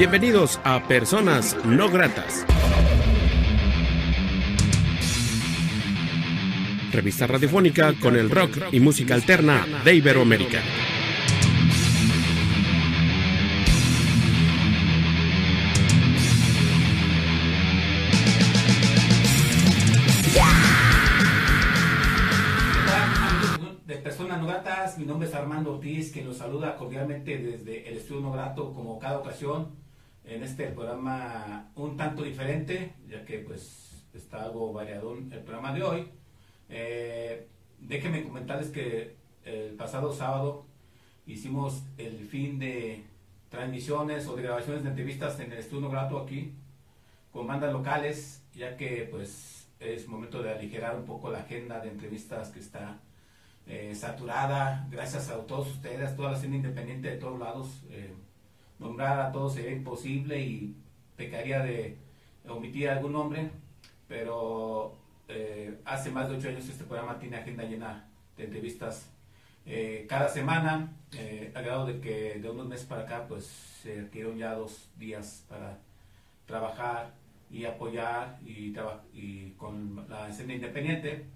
Bienvenidos a Personas No Gratas. Revista radiofónica con el rock y música alterna de Iberoamérica. mi nombre es Armando Ortiz, quien los saluda cordialmente desde el Estudio No Grato como cada ocasión en este programa un tanto diferente, ya que pues está algo variado el programa de hoy. Eh, déjenme comentarles que el pasado sábado hicimos el fin de transmisiones o de grabaciones de entrevistas en el estudio grato aquí con bandas locales, ya que pues es momento de aligerar un poco la agenda de entrevistas que está eh, saturada, gracias a todos ustedes, toda la escena independiente de todos lados. Eh, nombrar a todos sería imposible y pecaría de omitir algún nombre, pero eh, hace más de ocho años este programa tiene agenda llena de entrevistas eh, cada semana, eh, a grado de que de unos meses para acá pues se requirieron ya dos días para trabajar y apoyar y, con la escena independiente.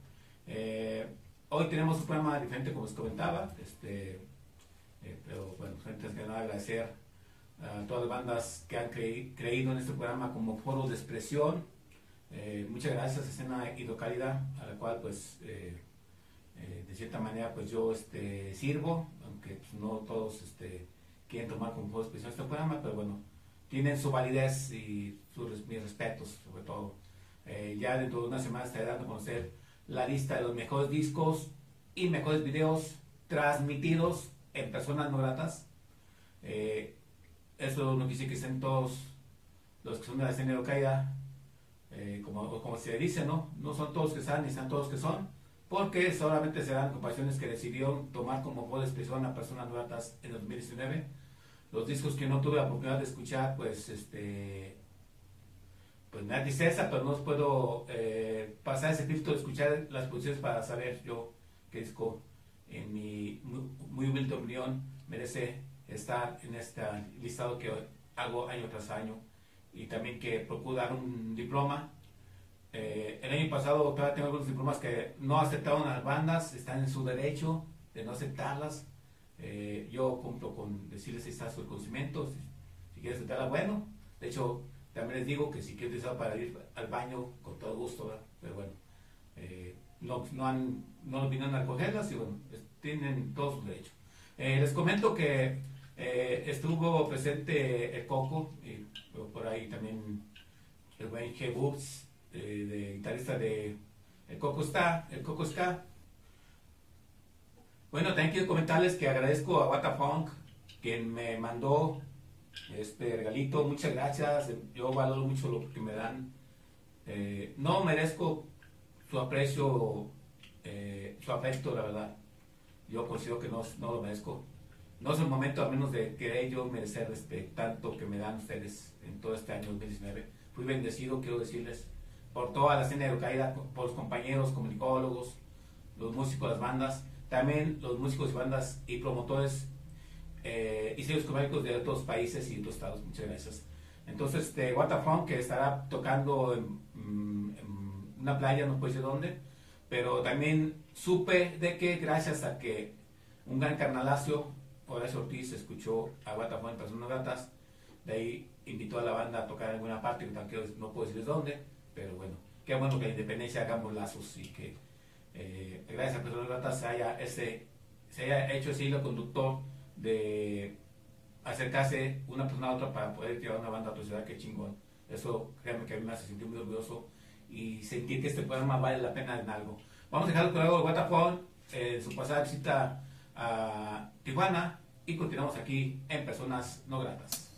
hoy tenemos un programa diferente como les comentaba, este, pero bueno, antes que nada agradecer a todas las bandas que han creído en este programa como foro de expresión. Eh, muchas gracias a Escena Hidrocálida, a la cual pues eh, eh, de cierta manera pues yo este, sirvo, aunque pues, no todos este, quieren tomar como foro de expresión este programa, pero bueno, tienen su validez y sus, mis respetos sobre todo. ya dentro de una semana estaré dando a conocer la lista de los mejores discos y mejores videos transmitidos en personas no gratas. Eh, eso no quise que estén todos los que son de la escena caída, eh, como, como se dice, ¿no? No son todos que están ni están todos que son, porque solamente serán ocupaciones que decidieron tomar como voz de expresión a personas nuevas en 2019. Los discos que no tuve la oportunidad de escuchar, pues, este, pues me da tristeza, pero no puedo eh, pasar ese filtro de escuchar las posiciones para saber yo qué disco, en mi muy humilde opinión, merece estar en este listado que hago año tras año y también que procuro dar un diploma. Eh, el año pasado todavía tengo algunos diplomas que no aceptaron las bandas, están en su derecho de no aceptarlas. Eh, yo cumplo con decirles si está su conocimiento, si, si quieres aceptarla, bueno. De hecho, también les digo que si quieren utilizar para ir al baño, con todo gusto, pero bueno, eh, no, no, han, no vinieron a cogerlas y bueno, tienen todos sus derechos. les comento que eh, estuvo presente el Coco, y por ahí también el buen G. Books, eh, de guitarrista de El Coco está, el Coco está. Bueno, también quiero comentarles que agradezco a Wata Funk, quien me mandó este regalito. Muchas gracias, yo valoro mucho lo que me dan. Eh, no merezco su aprecio, su afecto, la verdad. Yo considero que no, no lo merezco no es el momento, al menos de querer yo merecer este, tanto que me dan ustedes en todo este año 2019. Fui bendecido, quiero decirles, por toda la escena de caída, por los compañeros, comunicólogos, los músicos, las bandas, también los músicos y bandas y promotores eh, y sellos comerciales de otros países y otros estados. Muchas gracias. Entonces, este, Waterfront, que estará tocando en, mm, en, una playa, no puedo decir dónde, pero también supe de que gracias a que un gran carnalacio Horacio Ortiz escuchó a Guatafón en Personas Gatas, de ahí invitó a la banda a tocar en alguna parte, no puedo decirles dónde, pero bueno, qué bueno que la independencia hagamos lazos y que eh, gracias a Personas Gatas se haya, ese, se haya hecho ese hilo conductor de acercarse una persona a otra para poder llevar una banda a otra ciudad, qué chingón. Eso créanme que a mí me hace sentir muy orgulloso y sentir que este programa vale la pena en algo. Vamos a dejar con algo de Guatafón, eh, su pasada visita a Tijuana y continuamos aquí en Personas No Gratas.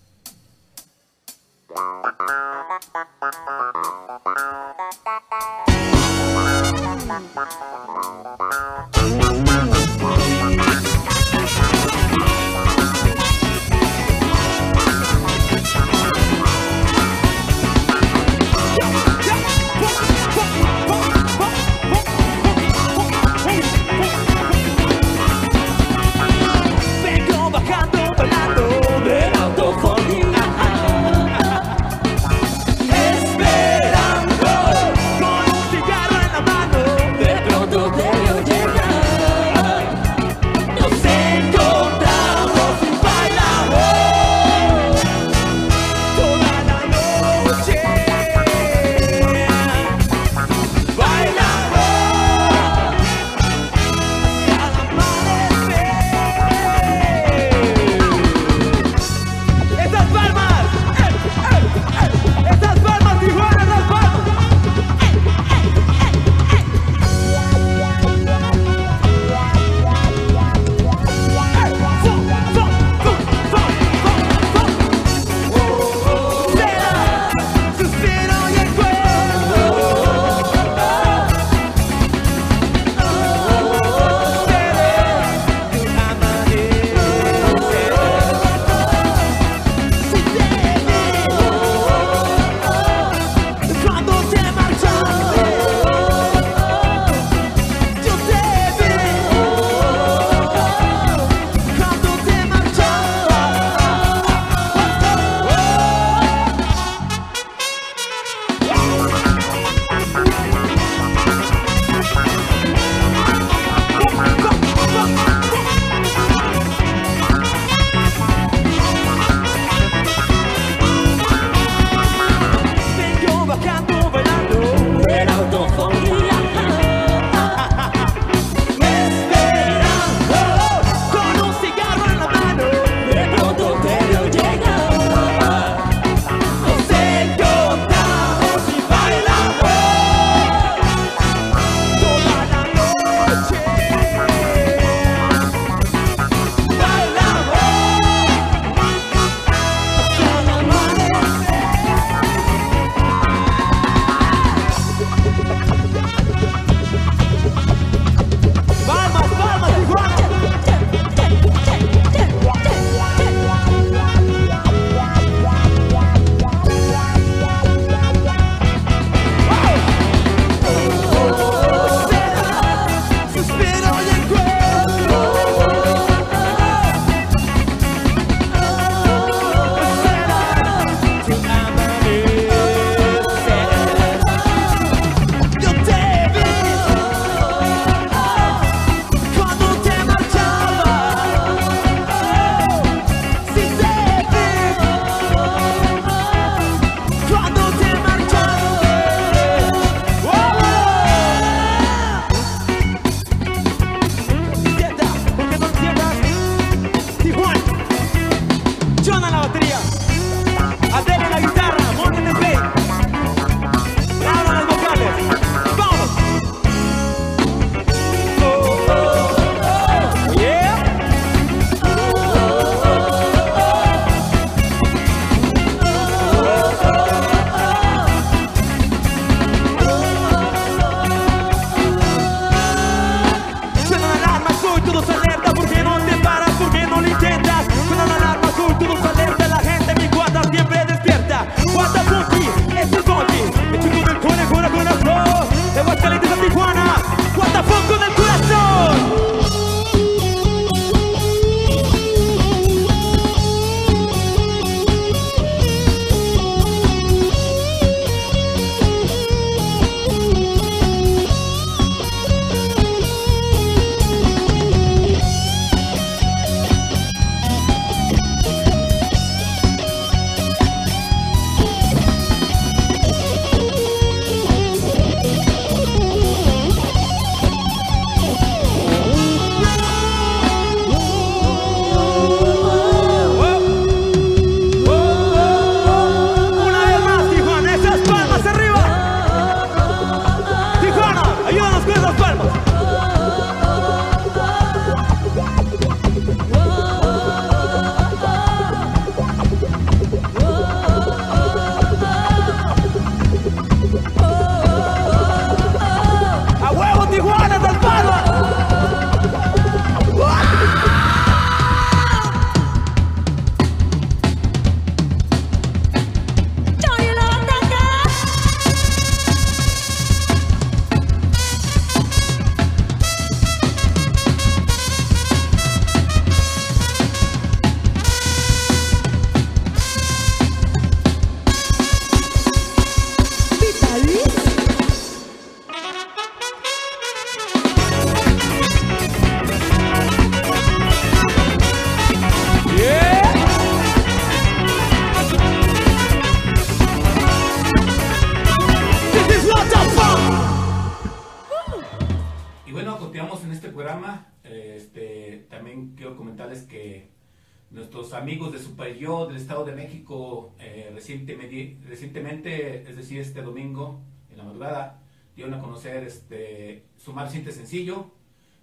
Conocer este, su más reciente sencillo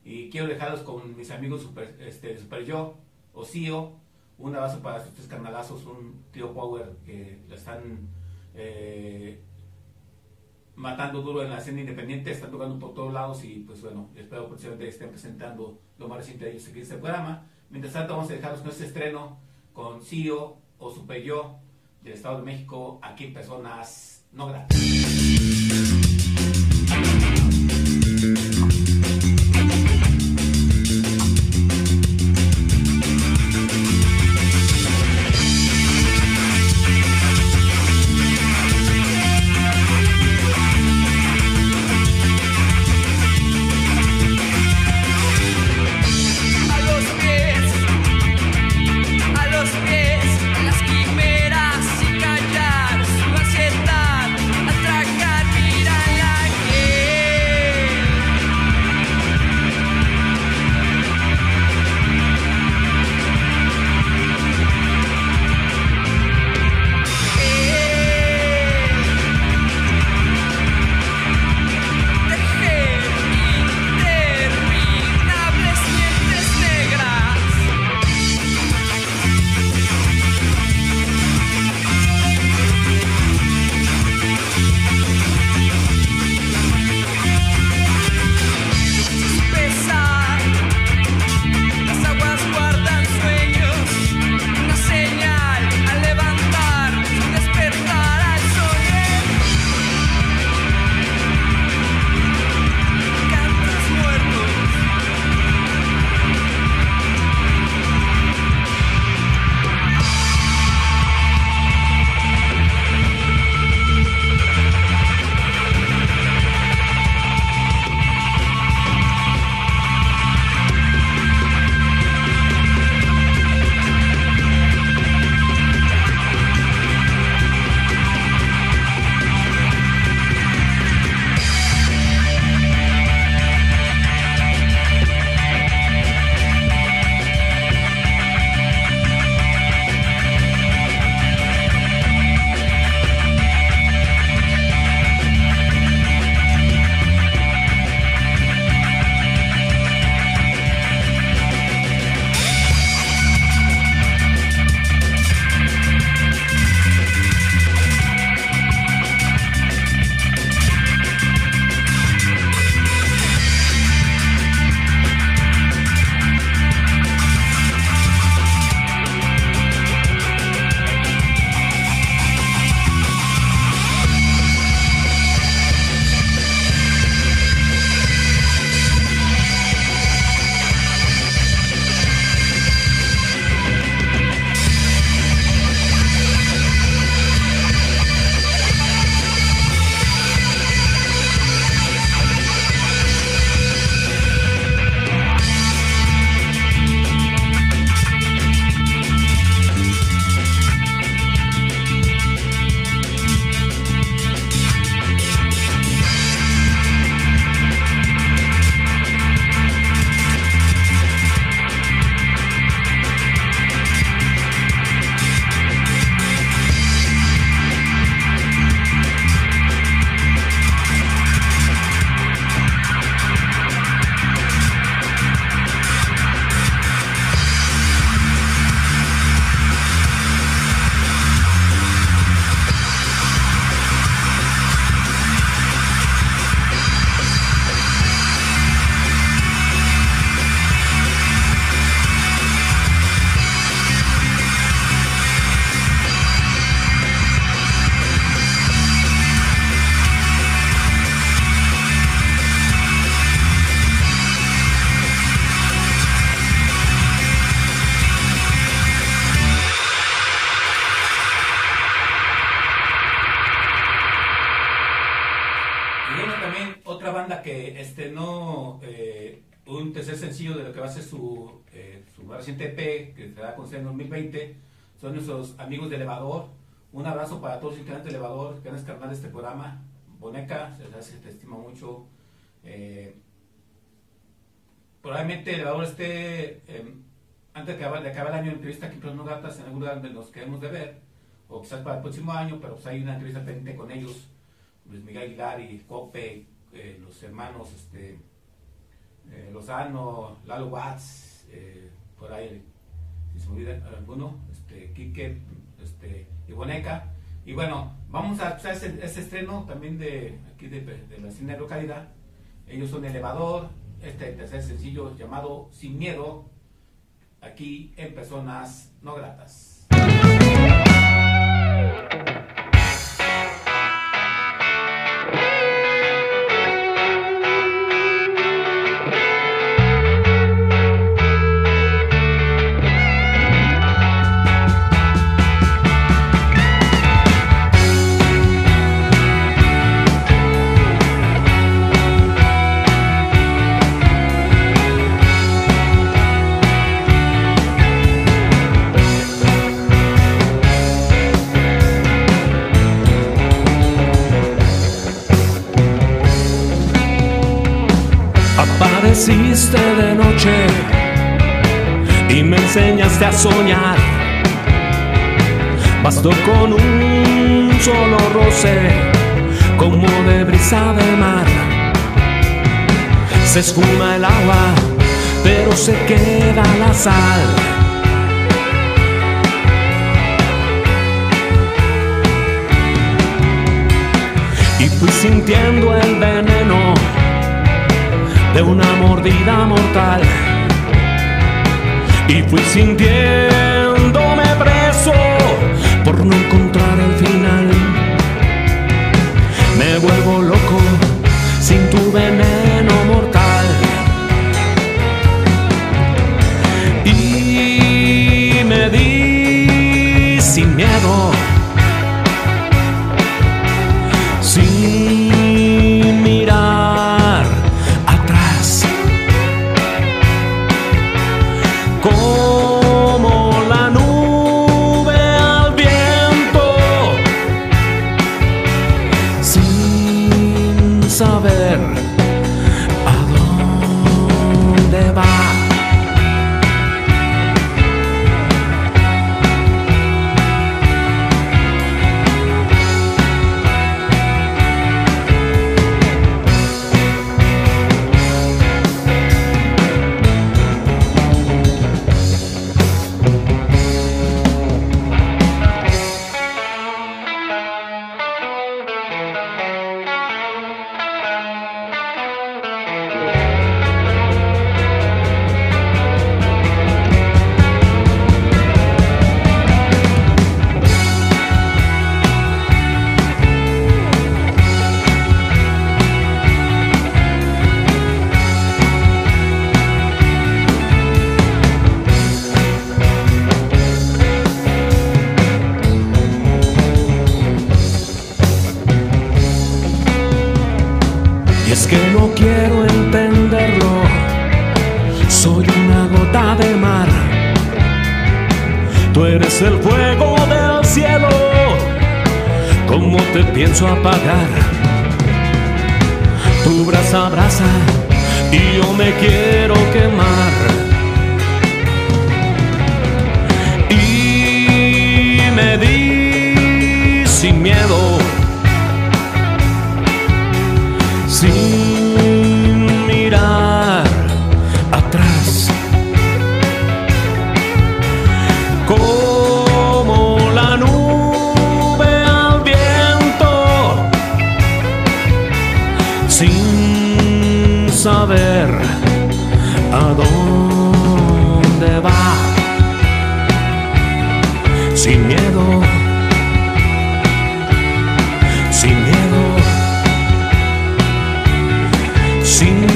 y quiero dejarlos con mis amigos Super, este, Super Yo o CEO. Un abrazo para sus tres carnalazos, un tío Power que la están eh, matando duro en la escena independiente, están tocando por todos lados y pues bueno, espero que estén presentando lo más reciente de ellos aquí en este programa. Mientras tanto vamos a dejaros con este estreno con CEO o Super Yo del Estado de México, aquí en Personas No Gratas. Amigos de Elevador. Un abrazo para todos los integrantes de Elevador, que han descargado este programa. Boneca, te estima mucho. Eh, probablemente el elevador esté, em, antes de acabar, el año, entrevista aquí en Gatas en algún lugar donde nos queremos de ver, o quizás para el próximo año, pero pues hay una entrevista pendiente con ellos, Luis Miguel Aguilar y Cope, eh, los hermanos este, eh, Lozano, Lalo Watts, por ahí, si se me olvida alguno, este, Quique, este, y Boneca. Y bueno, vamos a hacer ese, ese estreno también de aquí de, de la cine localidad. Ellos son Elevador, este tercer sencillo llamado Sin Miedo, aquí en Personas No Gratas. De noche y me enseñaste a soñar. Bastó con un solo roce, como de brisa de mar. Se esfuma el agua, pero se queda la sal. Y fui sintiendo el veneno de una mordida mortal. Y fui sintiéndome sin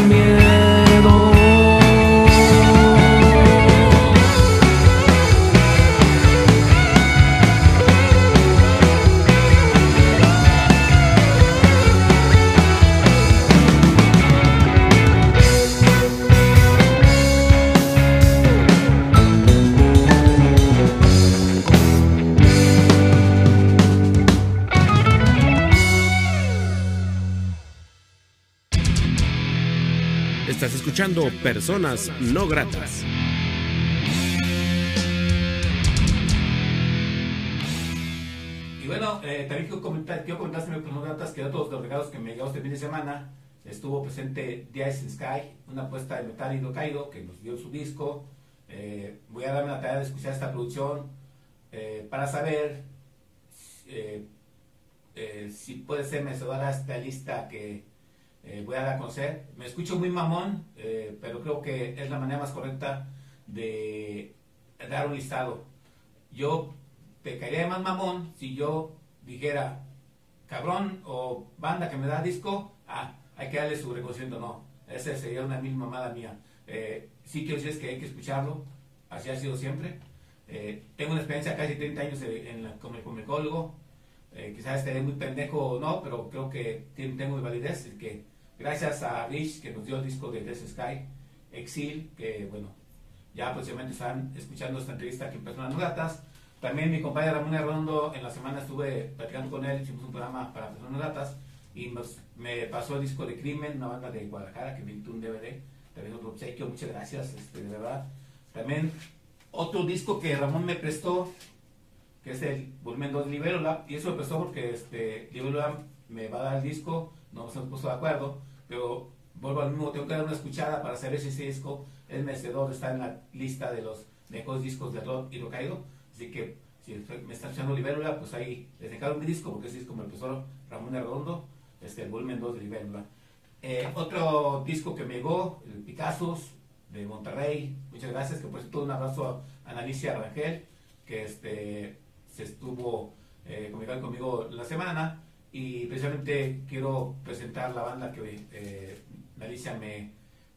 Personas No Gratas. Y bueno, eh, también quiero comentar, quiero comentar Personas No Gratas que de todos los regalos que me llegaron este fin de semana estuvo presente The Ice Sky, una apuesta de metal hidrocaído que nos dio su disco. Eh, voy a darme la tarea de escuchar esta producción eh, para saber eh, eh, si puede ser merecedora esta lista que eh, voy a dar a conocer. Me escucho muy mamón, eh, pero creo que es la manera más correcta de dar un listado. Yo pecaría más mamón si yo dijera, cabrón o banda que me da disco, ah, hay que darle su reconocimiento. No, esa sería una misma mamada mía. Eh, sí quiero decirles que hay que escucharlo, así ha sido siempre. Eh, tengo una experiencia casi 30 años en la, como comunicólogo. Eh, quizás esté muy pendejo o no, pero creo que tengo mi validez. que gracias a Rich, que nos dio el disco de Death Sky, Exil, que bueno, ya próximamente están escuchando esta entrevista aquí en Personas No Gratas. También mi compadre Ramón Arrondo, en la semana estuve platicando con él, hicimos un programa para Personas No Gratas y nos- me pasó el disco de Crimen, una banda de Guadalajara que me un DVD. También otro obsequio, muchas gracias, este, de verdad. También otro disco que Ramón me prestó, que es el volumen 2 de Libélula, y eso me prestó porque este, Libélula me va a dar el disco, no hemos puesto de acuerdo, pero vuelvo al mismo, tengo que dar una escuchada para saber si ese disco es merecedor, está en la lista de los mejores discos de rock y caído, así que si me está escuchando Libélula, pues ahí les encargo mi disco, porque ese disco me prestó Ramón Arredondo, este, el volumen 2 de Libélula. Eh, otro disco que me llegó, el Picassos de Monterrey, muchas gracias, que por cierto un abrazo a Analicia Rangel, que este, se estuvo eh, comunicando conmigo la semana, y precisamente quiero presentar la banda que eh, Analicia me,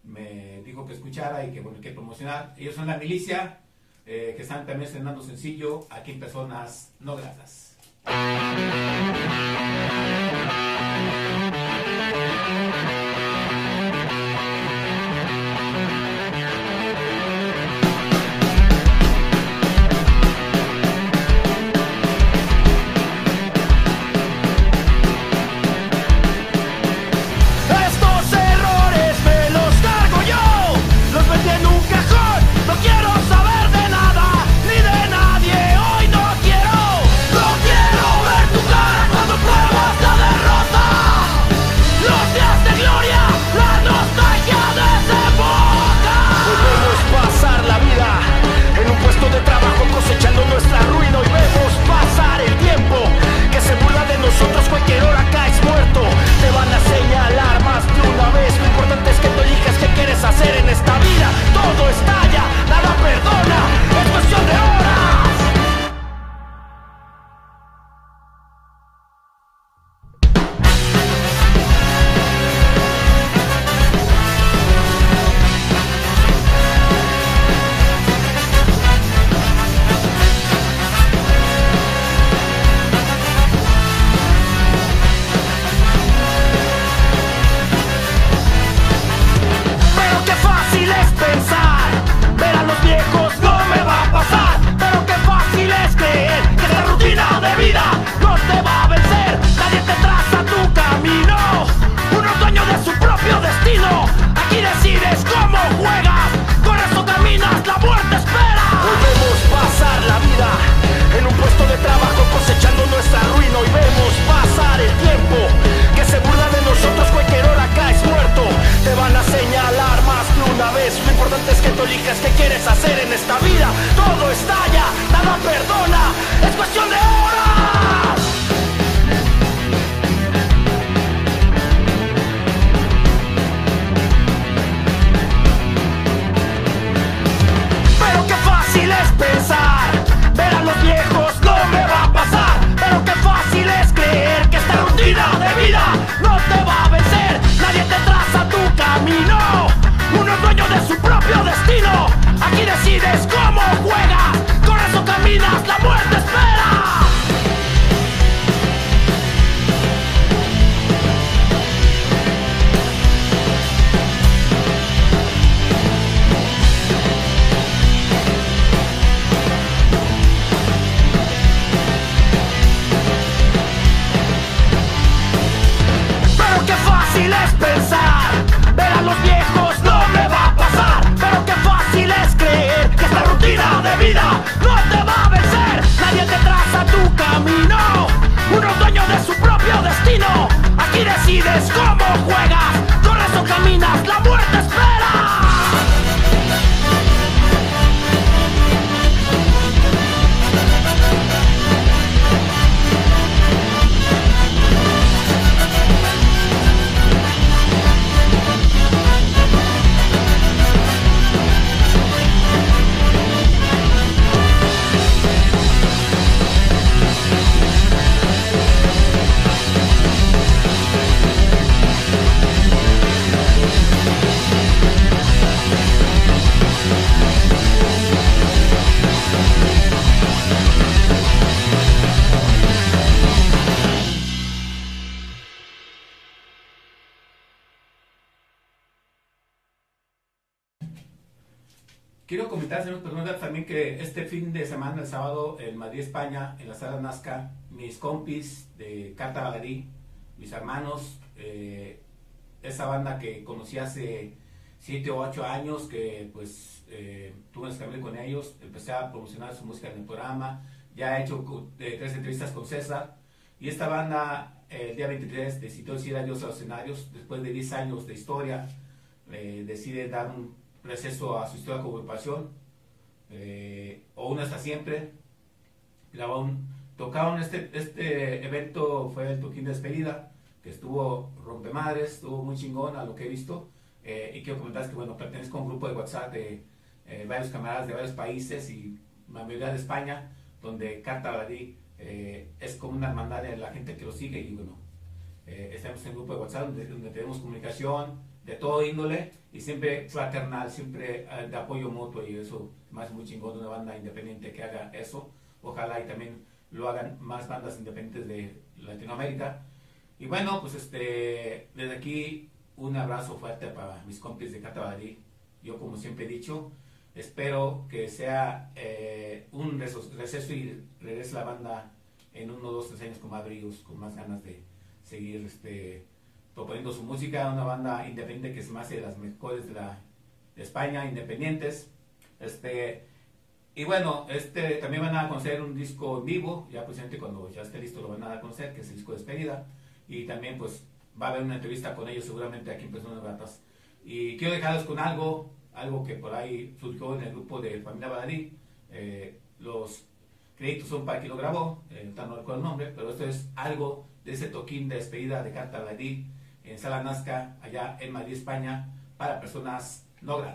me dijo que escuchara y que, bueno, que promocionar. Ellos son la milicia, eh, que están también estrenando sencillo aquí en Personas No Gratas. Madrid, España, en la sala Nazca, mis compis de Carta Baladí, mis hermanos, eh, esa banda que conocí hace 7 o 8 años, que pues eh, tuve que hablar con ellos, empecé a promocionar su música en el programa, ya he hecho eh, tres entrevistas con César, y esta banda el día 23 decidió decir adiós a los escenarios, después de 10 años de historia, decide dar un receso a su historia como agrupación, eh, o una hasta siempre, grabaron, tocaron este, este evento, fue el toquín de despedida, que estuvo rompemadres, estuvo muy chingón a lo que he visto, eh, y quiero comentar que, bueno, pertenezco a un grupo de WhatsApp de eh, varios camaradas de varios países y la mayoría de España, donde Carta Baladí es como una hermandad de la gente que lo sigue. Y bueno, estamos en un grupo de WhatsApp donde tenemos comunicación, de todo índole y siempre fraternal, siempre eh, de apoyo mutuo. Y eso más muy chingón de una banda independiente que haga eso. Ojalá y también lo hagan más bandas independientes de Latinoamérica. Y bueno, pues este, desde aquí un abrazo fuerte para mis compis de Catabarí. Yo como siempre he dicho, espero que sea eh, un receso y regrese la banda en uno, dos, tres años con más brillos, con más ganas de seguir este, proponiendo su música, una banda independiente que es más de las mejores de, la, España, independientes. Este, y bueno, este, también van a conocer un disco en vivo, ya presente cuando ya esté listo lo van a conocer, que es el disco de despedida. Y también pues va a haber una entrevista con ellos seguramente aquí en Personas Gratas. Y quiero dejarles con algo, algo que por ahí surgió en el grupo de Familia Badalí. Eh, los créditos son para quien lo grabó, eh, no recuerdo el nombre, pero esto es algo de ese toquín de despedida de Carta Badalí en Sala Nazca, allá en Madrid, España, para personas Vâng logra.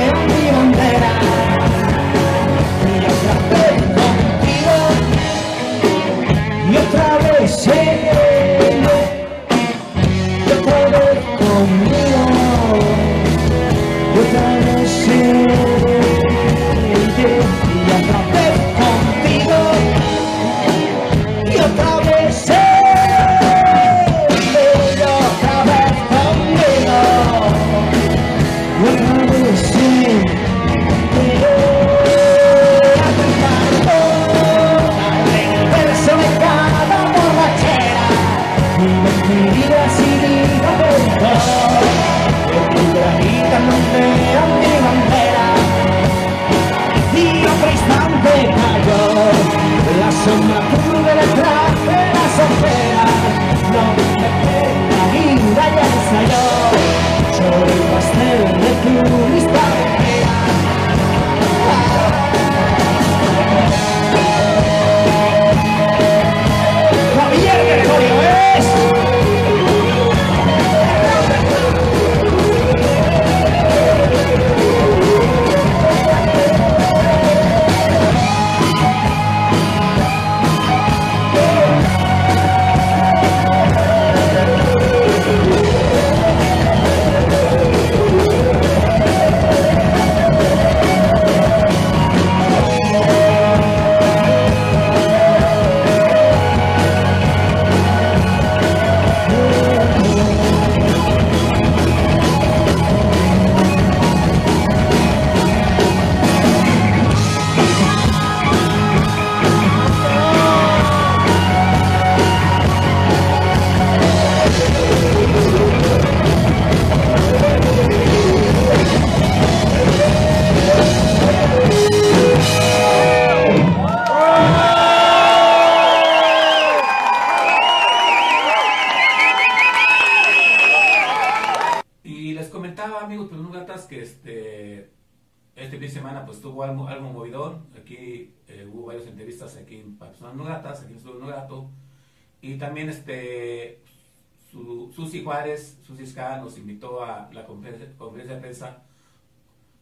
Juárez, Susi Ska nos invitó a la conferencia, conferencia de prensa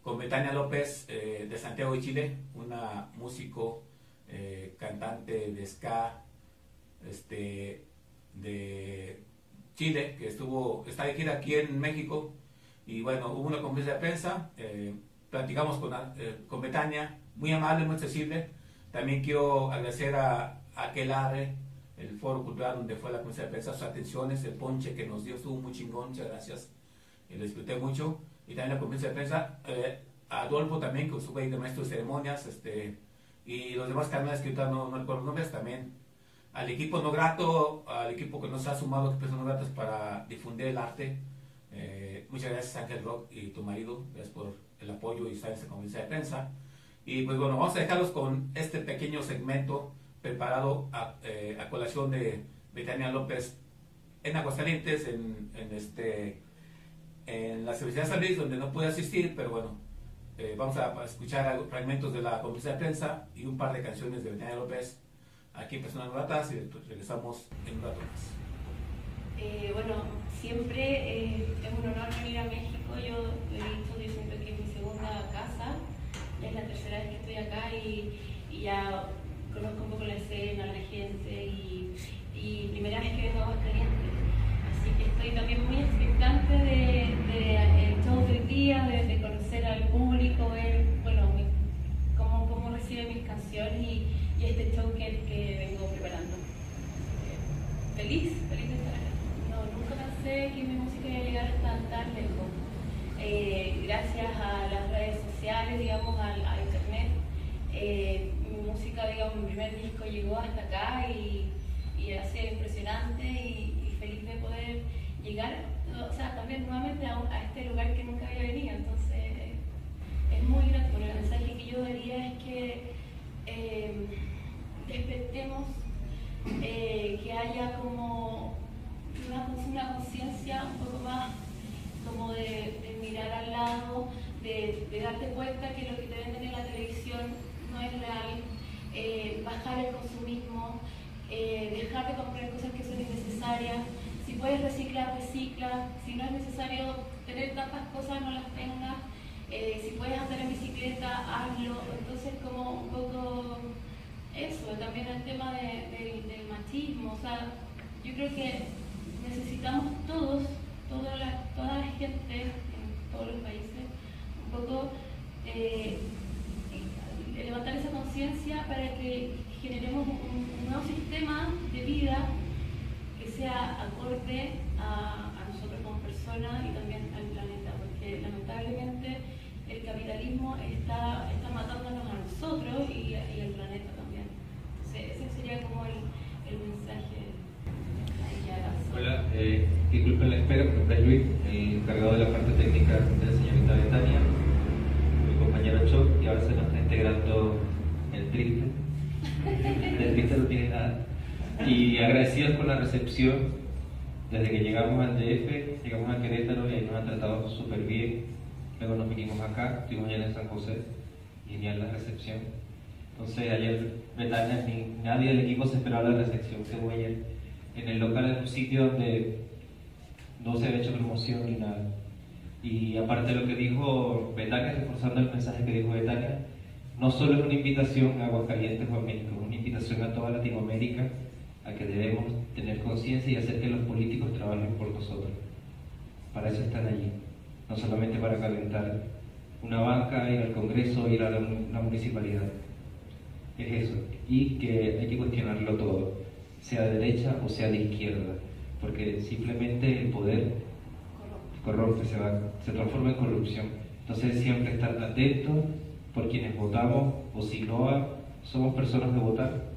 con Betania López eh, de Santiago de Chile, una músico, eh, cantante de ska este, de Chile, que estuvo, está de gira aquí en México. Y bueno, hubo una conferencia de prensa, eh, platicamos con, con Betania, muy amable, muy accesible. También quiero agradecer a, a Aquelarre, el foro cultural donde fue la conferencia de prensa, sus atenciones, el ponche que nos dio estuvo muy chingón, muchas gracias. Y lo disfruté mucho y también la conferencia de prensa. Eh, Adolfo también, que estuvo ahí de maestro de ceremonias, este, y los demás canales que ahorita no, no recuerdo nombres, también al equipo no grato, al equipo que nos ha sumado que no gratas para difundir el arte. Eh, muchas gracias Ángel Rock y tu marido, gracias por el apoyo y estar en esta conferencia de prensa. Y pues bueno, vamos a dejarlos con este pequeño segmento preparado a, eh, a colación de Betania López en Aguascalientes, en, en este en la Universidad de San Luis, donde no pude asistir, pero bueno, eh, vamos a, escuchar fragmentos de la conferencia de prensa y un par de canciones de Betania López aquí en Personas Gratas y regresamos en un rato más. Eh, bueno, siempre eh, es un honor venir a México. Yo he dicho, yo siento que es mi segunda casa, es la tercera vez que estoy acá y, ya conozco un poco la escena, la gente y, primera vez que vengo a Aguascalientes estoy también muy expectante de, de el show del día, de, conocer al público, ver bueno, cómo, cómo recibe mis canciones y, este show que, que vengo preparando. feliz, feliz de estar acá. No, nunca pensé que mi música iba a llegar tan, tan lejos. Eh, gracias a las redes sociales, digamos, a, internet, eh, mi música, digamos, mi primer disco llegó hasta acá y, y ha sido impresionante y, feliz de poder llegar, o sea, también nuevamente a, este lugar que nunca había venido. Entonces, es muy grato. El mensaje que yo daría es que eh, despertemos, eh, que haya como una, conciencia un poco más como de, mirar al lado, de, darte cuenta que lo que te venden en la televisión no es real, eh, bajar el consumismo, dejar de comprar cosas que son innecesarias, si puedes reciclar, recicla. Si no es necesario tener tantas cosas, no las tengas. Eh, si puedes andar en bicicleta, hazlo. Entonces, como un poco eso, también el tema del machismo. O sea, yo creo que necesitamos todos, toda la, toda la gente en todos los países, un poco eh, levantar esa conciencia para que generemos un nuevo sistema de vida sea acorde a, nosotros como personas y también lamentablemente el capitalismo está, está matándonos a nosotros y, al planeta también. Entonces, ese sería como el, mensaje. Hola, eh, disculpen la espera, mi nombre es Luis, el encargado de la parte técnica de la señorita Betania, mi compañero Choc, y ahora se nos está integrando el triste. El triste no tiene nada y agradecidos por la recepción desde que llegamos al DF, llegamos a Querétaro y nos han tratado súper bien. Luego nos vinimos acá, estuvimos allá en San José, genial la recepción. Entonces ayer Betania, ni nadie del equipo se esperaba la recepción que hubo ayer en el local, en un sitio donde no se había hecho promoción ni nada. Y aparte de lo que dijo Betania, reforzando el mensaje que dijo Betania, no solo es una invitación a Aguascalientes o a México, es una invitación a toda Latinoamérica que debemos tener conciencia y hacer que los políticos trabajen por nosotros. Para eso están allí, no solamente para calentar una banca, ir al Congreso, ir a la, municipalidad. Es eso. Y que hay que cuestionarlo todo, sea de derecha o sea de izquierda, porque simplemente el poder corrompe, se, va, se transforma en corrupción. Entonces siempre estar atentos por quienes votamos o si no somos personas de votar,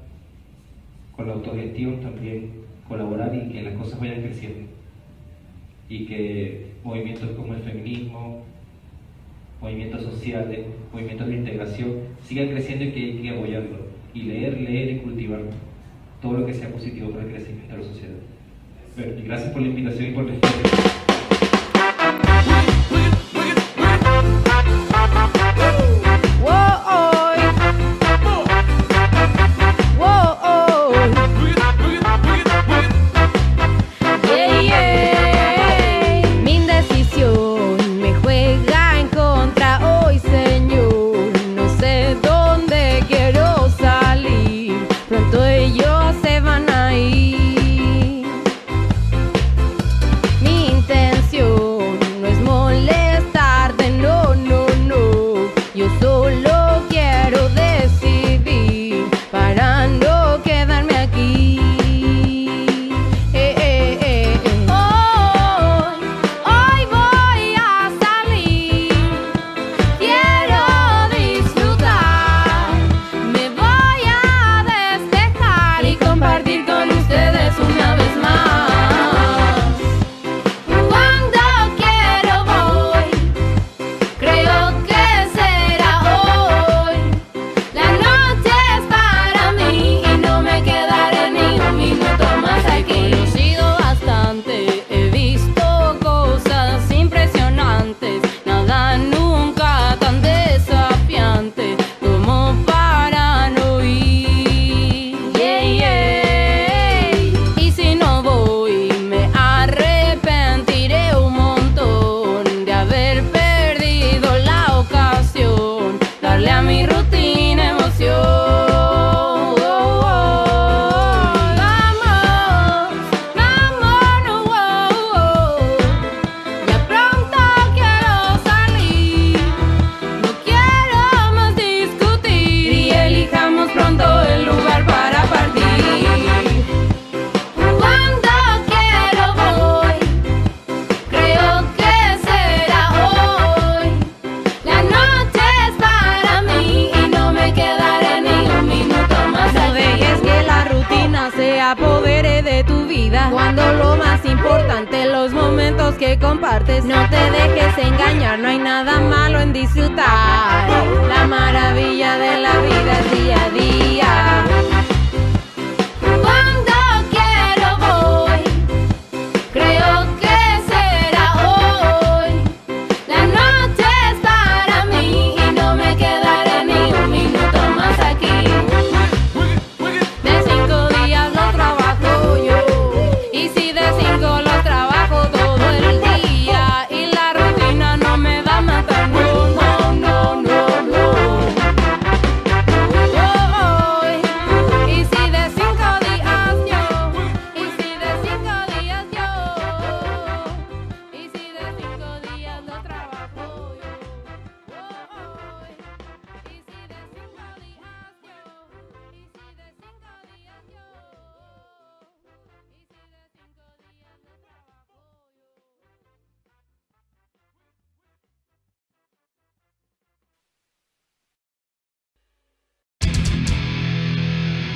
con la autogestión también colaborar y que las cosas vayan creciendo. Y que movimientos como el feminismo, movimientos sociales, movimientos de integración sigan creciendo y que hay que apoyarlo. Y leer, leer y cultivar todo lo que sea positivo para el crecimiento de la sociedad. Bueno, gracias por la invitación y por el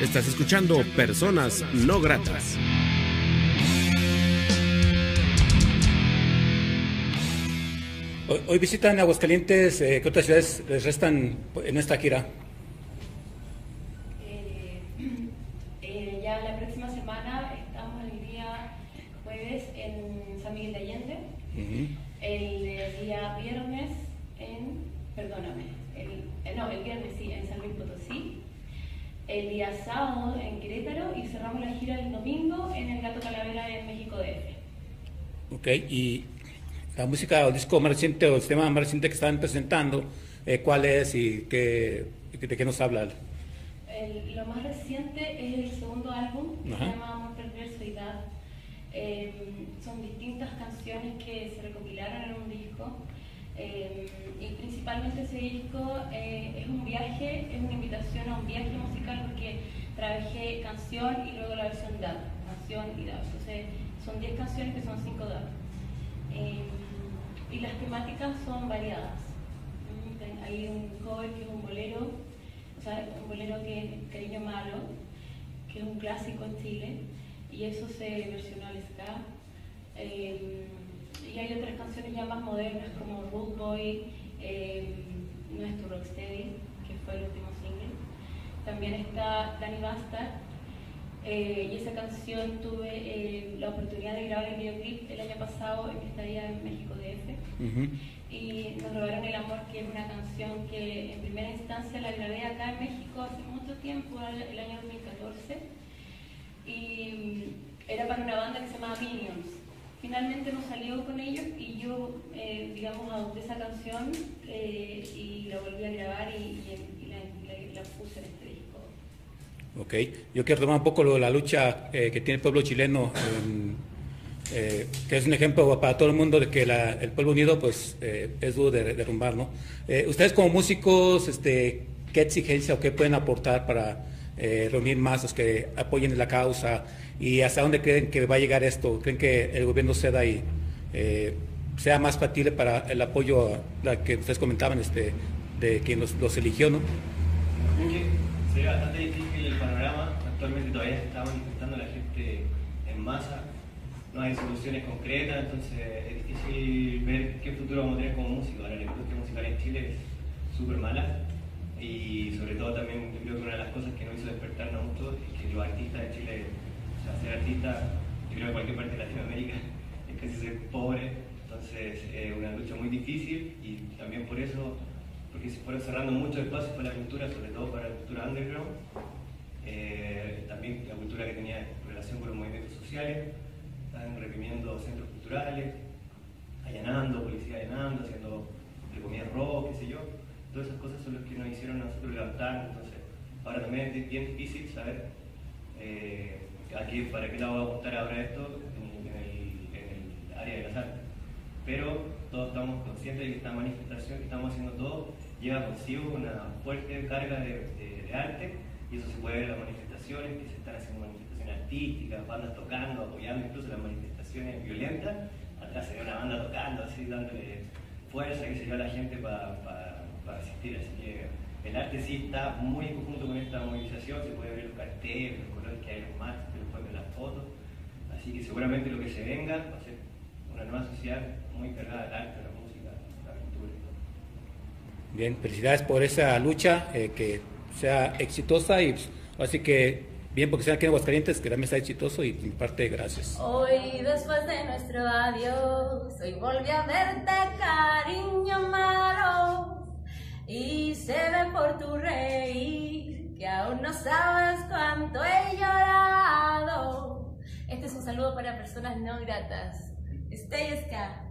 Estás escuchando Personas No Gratas. Hoy, visitan Aguascalientes, eh, ¿qué otras ciudades les restan en esta gira? Eh, eh, ya la próxima semana estamos el día jueves en San Miguel de Allende, el eh, día viernes en, perdóname, el, eh, no, el viernes sí, en San Luis Potosí, el día sábado en Querétaro y cerramos la gira el domingo en el Gato Calavera en México DF. Ok, y la música o el disco más reciente o el tema más reciente que están presentando, eh, ¿cuál es y qué, de qué nos habla? El- lo más reciente es el segundo álbum, que Ajá. se llama Amor Edad. Eh, son distintas canciones que se recopilaron en un disco. eh, y principalmente ese disco eh, es un viaje, es una invitación a un viaje musical porque trabajé canción y luego la versión DAB, canción y DAB. Entonces son 10 canciones que son 5 DAB. Eh, y las temáticas son variadas. Mm, Hay un cover que es un bolero, o sea, un bolero que es Cariño Malo, que es un clásico en Chile, y eso se versionó al ska. Eh, y hay otras canciones ya más modernas como Root Boy, eh, Nuestro Rocksteady, que fue el último single. También está Danny Bastard, eh, y esa canción tuve eh, la oportunidad de grabar el videoclip el año pasado en mi estadía en México DF y nos robaron el amor que es una canción que en primera instancia la grabé acá en México hace mucho tiempo, el el año 2014 y mm, era para una banda que se llamaba Minions. Finalmente no salió con ellos y yo, eh, digamos, adopté esa canción eh, y la volví a grabar y, y- y la, la- la puse en este disco. Ok, yo quiero tomar un poco lo de la lucha eh, que tiene el pueblo chileno, em, eh, que es un ejemplo para todo el mundo de que la- el pueblo unido pues eh, es duro de, derrumbar, ¿no? Eh, ustedes como músicos, este, ¿qué exigencia o qué pueden aportar para reunir masas que apoyen la causa y hasta dónde creen que va a llegar esto? ¿Creen que el gobierno ceda y eh, sea más factible para el apoyo a la que ustedes comentaban este, de quien los, los eligió, ¿no? Sería bastante difícil el panorama. Actualmente todavía se está manifestando la gente en masa. No hay soluciones concretas, entonces es difícil ver qué futuro vamos a tener como músicos. La industria musical en Chile es súper mala y sobre todo también yo creo que una de las cosas que nos hizo despertarnos mucho es que los artistas de Chile, ser artista, yo creo que cualquier parte de Latinoamérica es casi ser pobre, entonces es una lucha muy difícil y también por eso porque se fueron cerrando muchos espacios para la cultura, sobre todo para la cultura underground. Eh, también la cultura que tenía relación con los movimientos sociales, están reprimiendo centros culturales, allanando, policía allanando, haciendo comillas robos, qué sé yo. todas esas cosas son los que nos hicieron a nosotros levantar. Entonces, ahora también es bien difícil saber eh, a qué- para qué lado va a apuntar ahora esto en, el, área de las artes. Pero todos estamos conscientes de que esta manifestación que estamos haciendo todos lleva consigo una fuerte carga de, arte y eso se puede ver en las manifestaciones, que se están haciendo manifestaciones artísticas, bandas tocando, apoyando incluso las manifestaciones violentas. Atrás se ve una banda tocando, así dándole fuerza que se dio a la gente para asistir. Así que el arte sí está muy en conjunto con esta movilización, se puede ver los carteles, los colores que hay los marcos, se puede ver las fotos. Así que seguramente lo que se venga va a ser una nueva sociedad muy cargada del arte, la música, la cultura y todo. Bien, felicidades por esa lucha, eh, que sea exitosa y pues, así que bien porque sea aquí en Aguascalientes, que también sea exitoso y mi parte gracias. Hoy después de nuestro adiós, hoy volví a verte cariño malo y se ve por tu reír que aún no sabes cuánto he llorado. Este es un saludo para personas no gratas. Stay ska.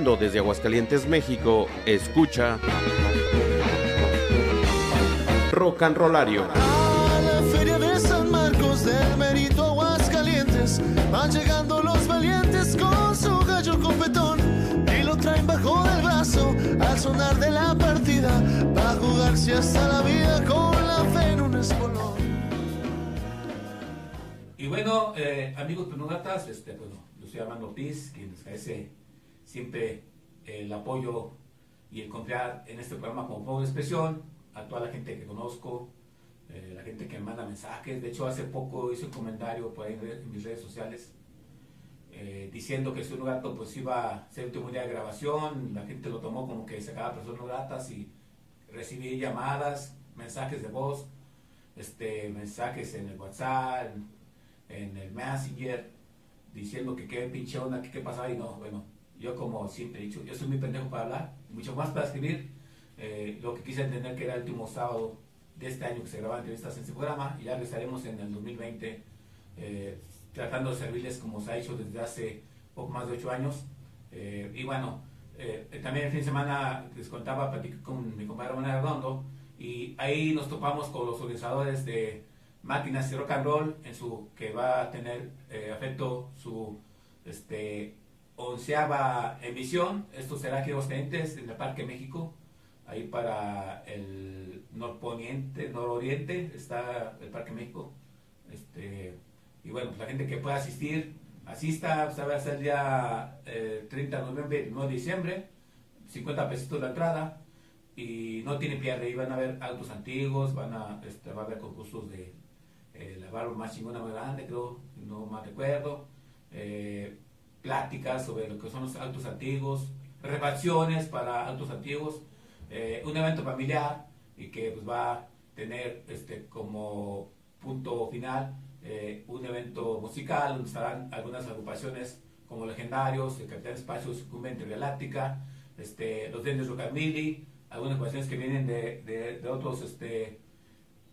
Transmitiendo desde Aguascalientes, México, escucha Rock and Rollario. A la feria de San Marcos del Merito Aguascalientes van llegando los valientes con su gallo competón y lo traen bajo del brazo al sonar de la partida para jugarse hasta la vida con la fe en un espolón. Y bueno, eh, amigos penógratas, este, bueno, yo soy Armando Ortiz, quien les agradece siempre el apoyo y el confiar en este programa como Fuego de Expresión, a toda la gente que conozco, eh, la gente que me manda mensajes. De hecho, hace poco hice un comentario por ahí en, mis redes sociales eh, diciendo que un gato pues iba a ser el último día de grabación. La gente lo tomó como que sacaba personas gratas y recibí llamadas, mensajes de voz, este, mensajes en el WhatsApp, en, el Messenger, diciendo que qué pinche onda, qué pasaba y no, bueno, yo como siempre he dicho, yo soy muy pendejo para hablar, mucho más para escribir, eh, lo que quise entender que era el último sábado de este año que se grababan entrevistas en este programa y ya que estaremos en el 2020 eh, tratando de servirles como se ha hecho desde hace poco más de ocho años. Eh, y bueno, también el fin de semana les contaba, platiqué con mi compadre Manuel Redondo y ahí nos topamos con los organizadores de Máquinas y Rock and Roll en su que va a tener afecto su este onceava emisión. Esto será aquí en Aguascalientes, en el Parque México, ahí para el norponiente, nororiente está el Parque México. Este, y bueno, la gente que pueda asistir, asista, pues, va a ser día eh, 30 de noviembre, 9 de diciembre, 50 pesitos la entrada y no tiene pierde, ahí van a ver autos antiguos, van a, este, va a haber concursos de eh, la barba más chingona más grande, creo, no más recuerdo, eh, pláticas sobre lo que son los autos antiguos, reparaciones para autos antiguos, eh, un evento familiar y que pues, va a tener este como punto final eh, un evento musical donde estarán algunas agrupaciones como Legendarios, el Capitán Espacio, Sucumbe Intergaláctica, este, los Dendes Rockabilly, algunas agrupaciones que vienen de, de- de otros este,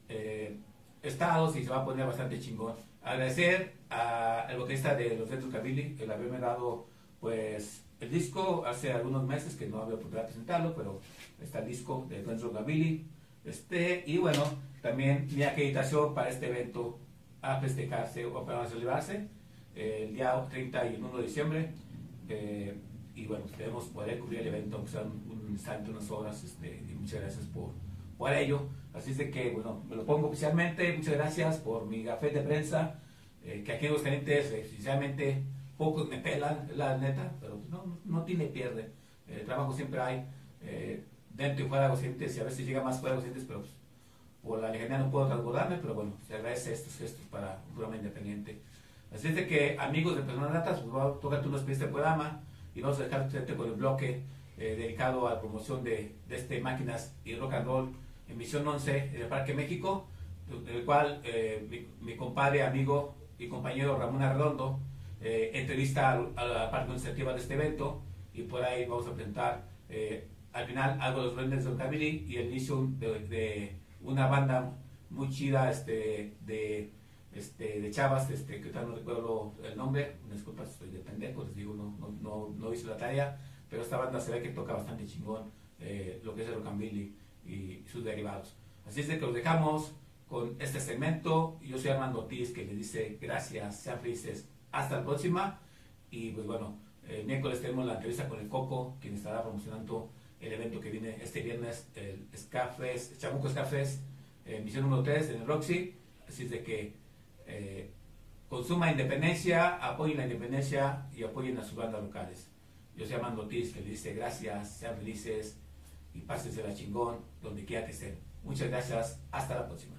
eh, estados y se va a poner bastante chingón. Agradecer al vocalista de los Dendes Rockabilly el haberme dado pues el disco hace algunos meses que no había oportunidad de presentarlo, pero está el disco de Dendes Rockabilly. Este, y bueno, también mi acreditación para este evento a festejarse o para celebrarse eh, el día 30 y el 1 de diciembre. eh, y bueno, esperemos poder cubrir el evento, aunque sea un, un instante, unas horas. Este, y muchas gracias por, por ello. Así es de que, bueno, me lo pongo oficialmente. Muchas gracias por mi café de prensa. eh, que aquí en los clientes, eh, sinceramente, pocos me pelan, la neta, pero no, no tiene pierde. Eh, trabajo siempre hay, eh, dentro y fuera de los clientes, y a veces llega más fuera de los clientes, pero pues, por la lejanía no puedo transbordarme, pero bueno, se agradece estos gestos para un programa independiente. Así es de que, amigos de Personas Ratas, pues voy a tocar unos pies de programa y vamos a dejar frente con el bloque eh, dedicado a la promoción de, de este Máquinas y Rock and Roll en Misión 11 en el Parque México, en el cual eh, mi, mi compadre, amigo y compañero Ramón Arredondo eh, entrevista a, la parte administrativa de este evento y por ahí vamos a presentar eh, al final algo de los Duendes de Rockabilly y el inicio de, de una banda muy chida este, de, este, de chavas, este, que tal no recuerdo el nombre, una disculpa, estoy de pendejo, les digo, no, no, no, no hice la tarea, pero esta banda se ve que toca bastante chingón eh, lo que es el Rockabilly y sus derivados. Así es de que los dejamos con este segmento. Yo soy Armando Ortiz, que les dice gracias, sean felices, hasta la próxima. Y pues bueno, el miércoles tenemos la entrevista con el Coco, quien estará promocionando el evento que viene este viernes, el Scafes, Chamuco Scafes, eh, misión número 3 en el Roxy. Así es de que eh, consuma independencia, apoyen la independencia y apoyen a sus bandas locales. Yo soy Armando Ortiz, que les dice gracias, sean felices y pásense la chingón donde quiera que estén. Muchas gracias, hasta la próxima.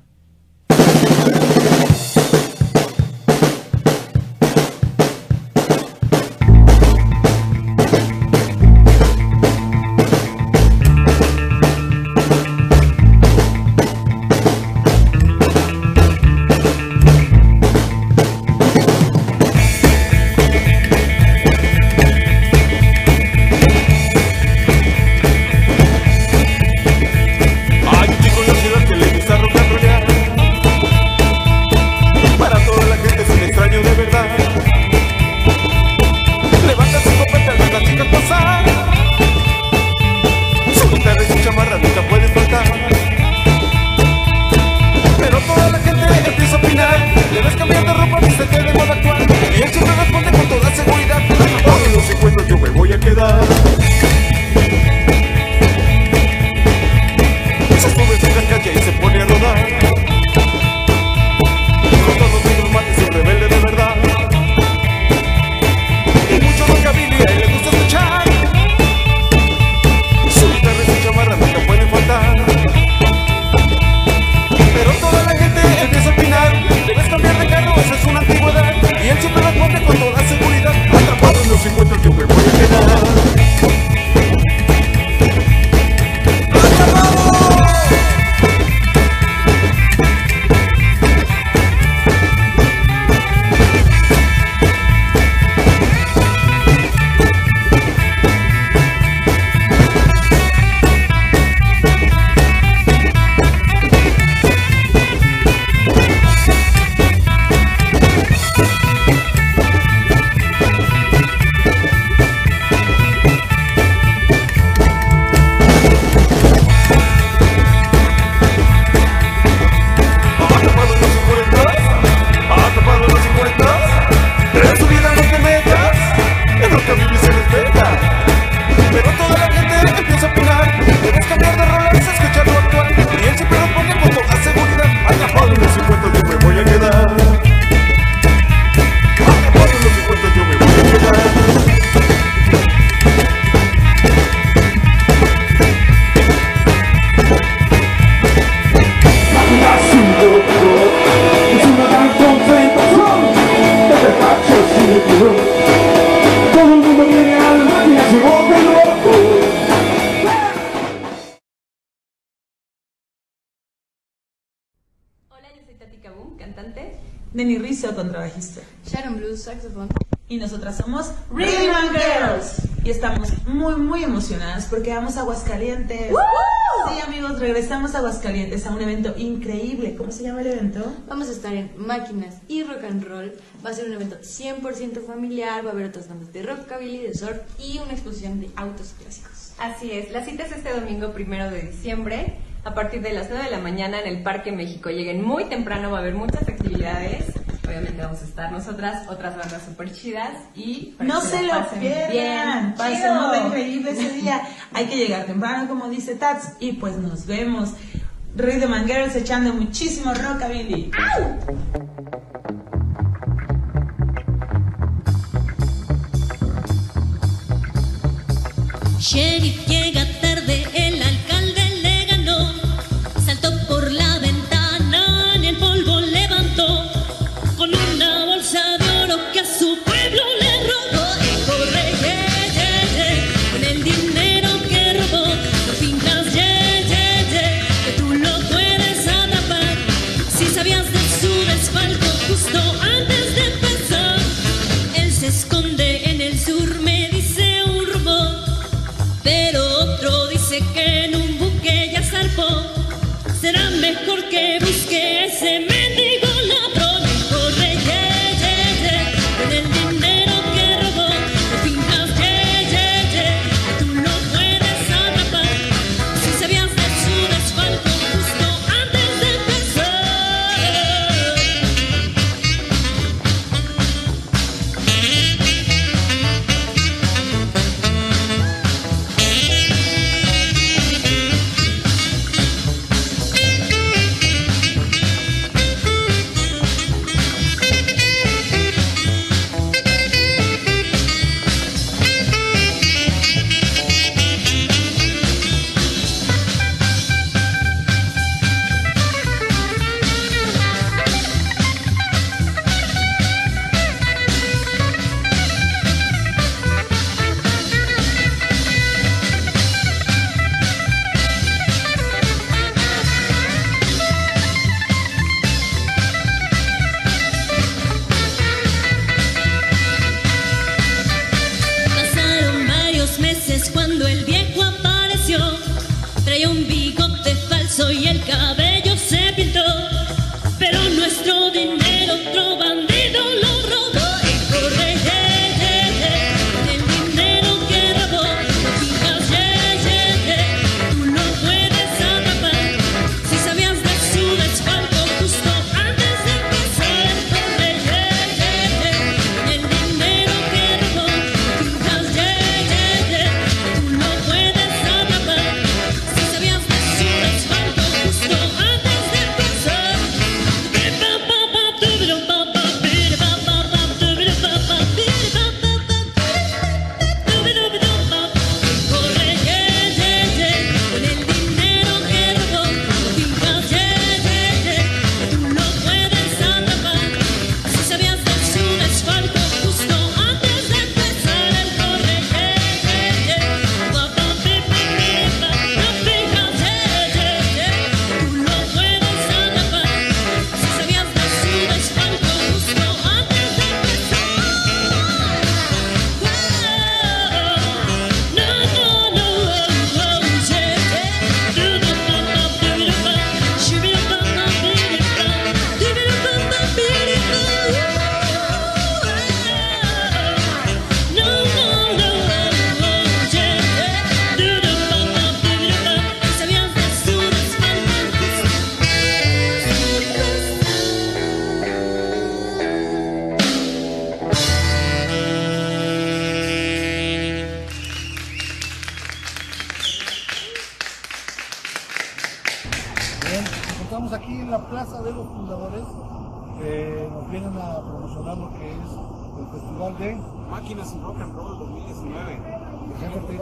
Denny Rizzo, contrabajista. Sharon Blues, saxofón. Y nosotras somos Rhythm and Girls. Y estamos muy, muy emocionadas porque vamos a Aguascalientes. Sí, amigos, regresamos a Aguascalientes a un evento increíble. ¿Cómo se llama el evento? Vamos a estar en máquinas y rock and roll. Va a ser un evento 100% familiar. Va a haber otras bandas de rockabilly, de surf y una exposición de autos clásicos. Así es, la cita es este domingo primero de diciembre a partir de las 9 de la mañana en el Parque México. Lleguen muy temprano, va a haber muchas actividades. Obviamente vamos a estar nosotras, otras bandas súper chidas y No se lo pasen pierdan. Chido. increíble ese día. Hay que llegar temprano, como dice Tats. Y pues nos vemos. Rhythm and Girls echando muchísimo rockabilly. Sheriff llega Máquinas y Rock and Roll 2019. Preséntate.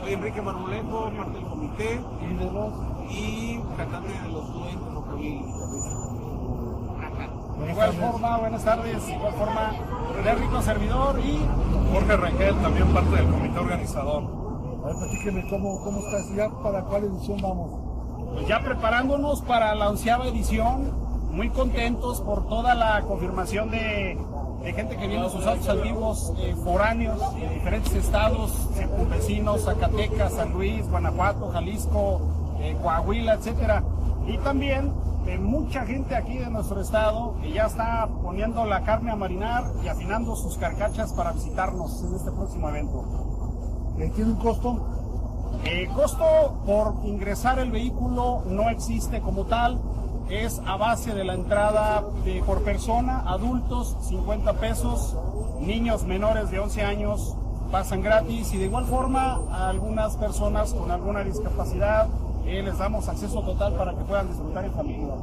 Soy Enrique Marmolejo, parte del comité y de los y cantante de los duendes Rockabilly. De igual forma, buenas tardes, de igual forma, René Rico Servidor y Jorge Rangel, también parte del comité organizador. A ver, platíqueme, ¿cómo, ¿cómo estás? ¿Ya para cuál edición vamos? Pues ya preparándonos para la onceava edición, muy contentos por toda la confirmación de, de gente que viene en sus autos antiguos eh, foráneos de diferentes estados, circunvecinos, Zacatecas, San Luis, Guanajuato, Jalisco, eh, Coahuila, etcétera. Y también de mucha gente aquí de nuestro estado que ya está poniendo la carne a marinar y afinando sus carcachas para visitarnos en este próximo evento. Eh, ¿Tiene un costo? El costo por ingresar el vehículo no existe como tal, es a base de la entrada de, por persona, adultos 50 pesos, niños menores de 11 años pasan gratis y de igual forma a algunas personas con alguna discapacidad eh, les damos acceso total para que puedan disfrutar en familia.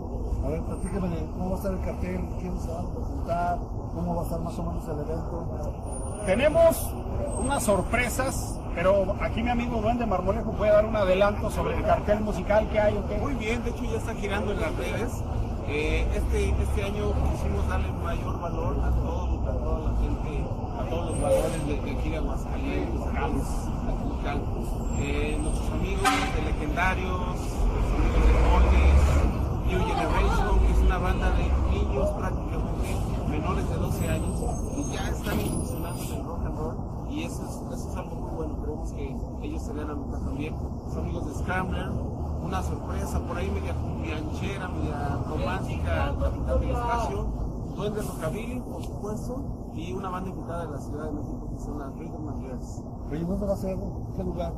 A ver, platíqueme de cómo va a estar el cartel, quiénes se van a presentar, cómo va a estar más o menos el evento. Tenemos unas sorpresas, pero aquí mi amigo Duende Marmolejo puede dar un adelanto sobre el cartel musical que hay. ¿o qué? Muy bien, de hecho ya está girando en las redes. Eh, este, este año quisimos darle mayor valor a todo, a toda la gente, a todos los valores de, de aquí de Aguascalientes, a. Eh, nuestros amigos de Legendarios, nuestros amigos de Moldes, New Generation, que es una banda de niños prácticamente menores de 12 años y ya están incursionando en el rock and roll y eso es, eso es algo muy bueno, creemos que ellos se dan a notar también. Los amigos de Scrambler, una sorpresa por ahí media cumbianchera, media romántica, Capitán del Espacio, Duendes Rockabilly, por supuesto, y una banda invitada de la Ciudad de México que son las Rhythm and Girls. Oye, ¿dónde va a ser? ¿En qué lugar?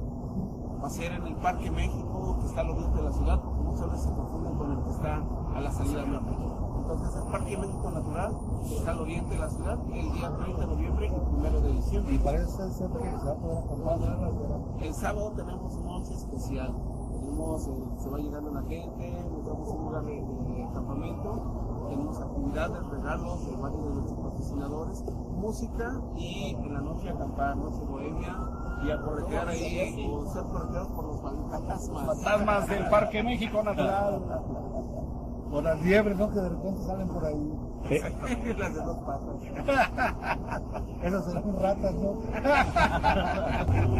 Va a ser en el Parque México, que está al oriente de la ciudad, porque muchas veces se confunden con el que está a la salida de México. Entonces el Parque México Natural está al oriente de la ciudad, el día 30 de noviembre y 1 de diciembre. Y parece ser que se va a poder acampar. El sábado tenemos un once especial. Tenemos, eh, se va llegando la gente, nos damos un lugar de, de campamento, tenemos actividades, regalos de varios de nuestros patrocinadores, música y en la noche acampar, noche bohemia y a corretear ahí o ser correteados por los fantasmas. Fantasmas del Parque México Natural. O las liebres, ¿no? Que de repente salen por ahí. Las de dos patas. Esas serán ratas, ¿no?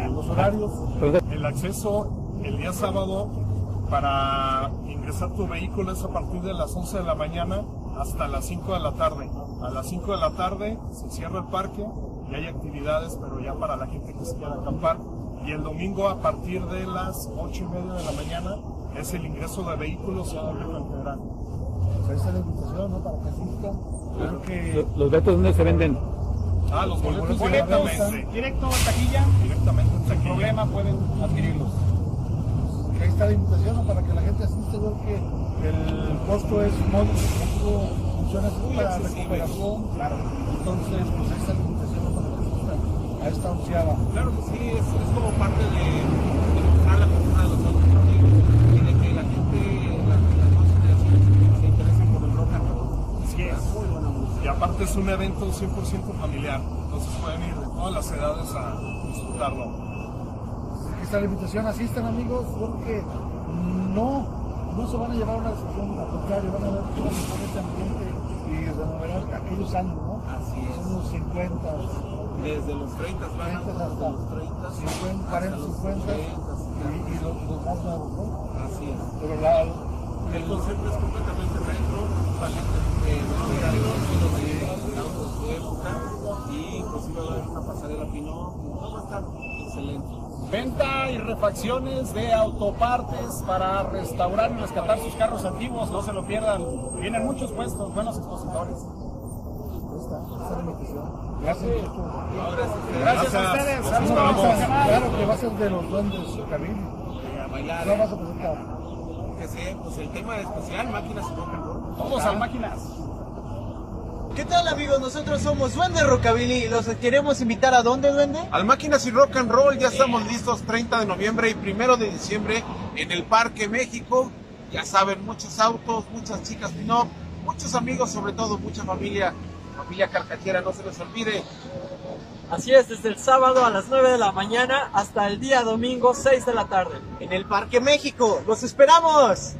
Los horarios. El acceso el día sábado para ingresar tu vehículo es a partir de las 11 de la mañana hasta las 5 de la tarde. A las 5 de la tarde se cierra el parque y hay actividades, pero ya para la gente que se quiera acampar. Y el domingo a partir de las 8 y media de la mañana es el ingreso de vehículos y público en Pues ahí está la invitación, ¿no? Para que asistan. Creo que ¿Los datos dónde se venden? Ah, los boletos boletos directamente. Directo a taquilla, directamente en sin problema pueden adquirirlos. ahí está la invitación, ¿no? Para que la gente asiste. Creo que el costo es módico, funciona para recuperación. Claro. Entonces, pues ahí está la invitación ¿no? para que asistan a esta onceava. Claro que sí, es, es como parte de, de mostrar la cultura de los otros amigos y de que la gente, las, las nuevas generaciones se interesen por el rock and roll. Así es. Muy buena música. Y aparte es un evento 100% familiar, entonces pueden ir de todas las edades a disfrutarlo. Aquí está la invitación, asistan amigos, porque no, no se van a llevar una decisión, al contrario, van a ver todo este ambiente y remover aquellos años, ¿no? Así es. Son unos 50, Desde los 30 van 30 hasta hasta los 30, 50, 40, 50 y, y los, los más nuevos, ¿no? Así es. Pero la, El concepto es completamente retro, de novedades, de autos de su época y inclusive va a haber una pasarela Pinot, todo estar excelente. Venta y refacciones de autopartes para restaurar y rescatar sus carros antiguos, no se lo pierdan. Vienen muchos puestos, buenos expositores. está, está. Gracias. Gracias a ustedes, saludos. Claro que va a ser de los duendes bailar. No vas a presentar que sé, pues el tema especial, máquinas y rock and roll. Vamos a máquinas. ¿Qué tal amigos? Nosotros somos Duende Rockabilly y los queremos invitar a dónde, Duende? Al Máquinas y Rock and Roll, ya estamos listos 30 de noviembre y 1 de diciembre en el Parque México. Ya saben, muchos autos, muchas chicas pin muchos amigos, sobre todo mucha familia, familia carcachera, no se les olvide. Así es, desde el sábado a las 9 de la mañana hasta el día domingo 6 de la tarde. En el Parque México, los esperamos.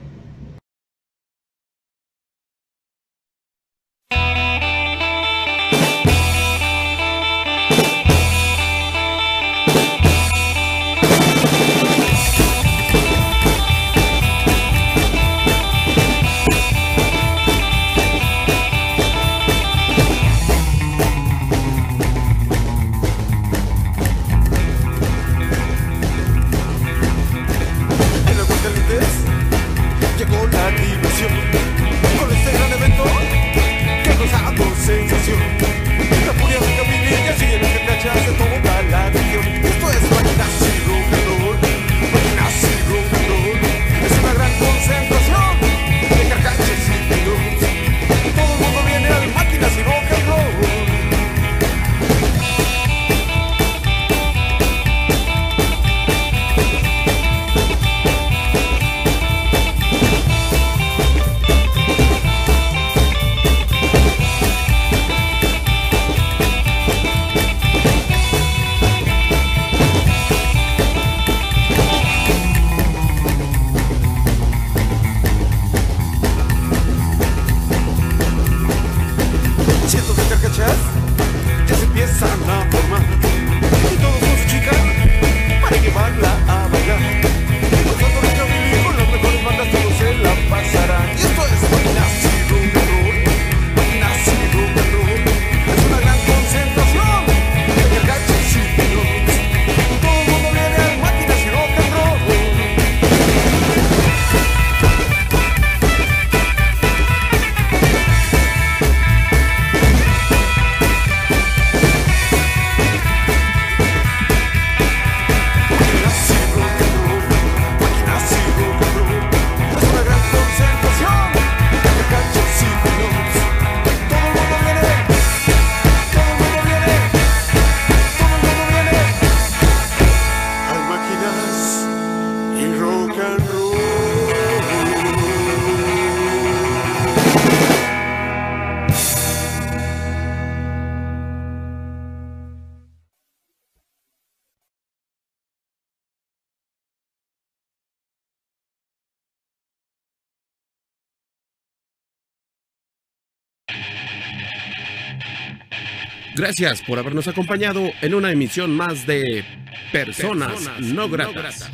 Gracias por habernos acompañado en una emisión más de Personas, no, gratas. no gratas.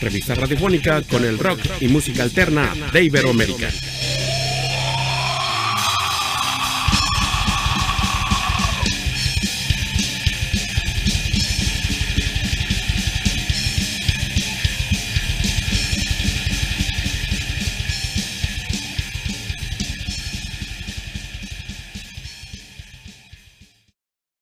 Revista radiofónica con el rock y música alterna de Iberoamérica.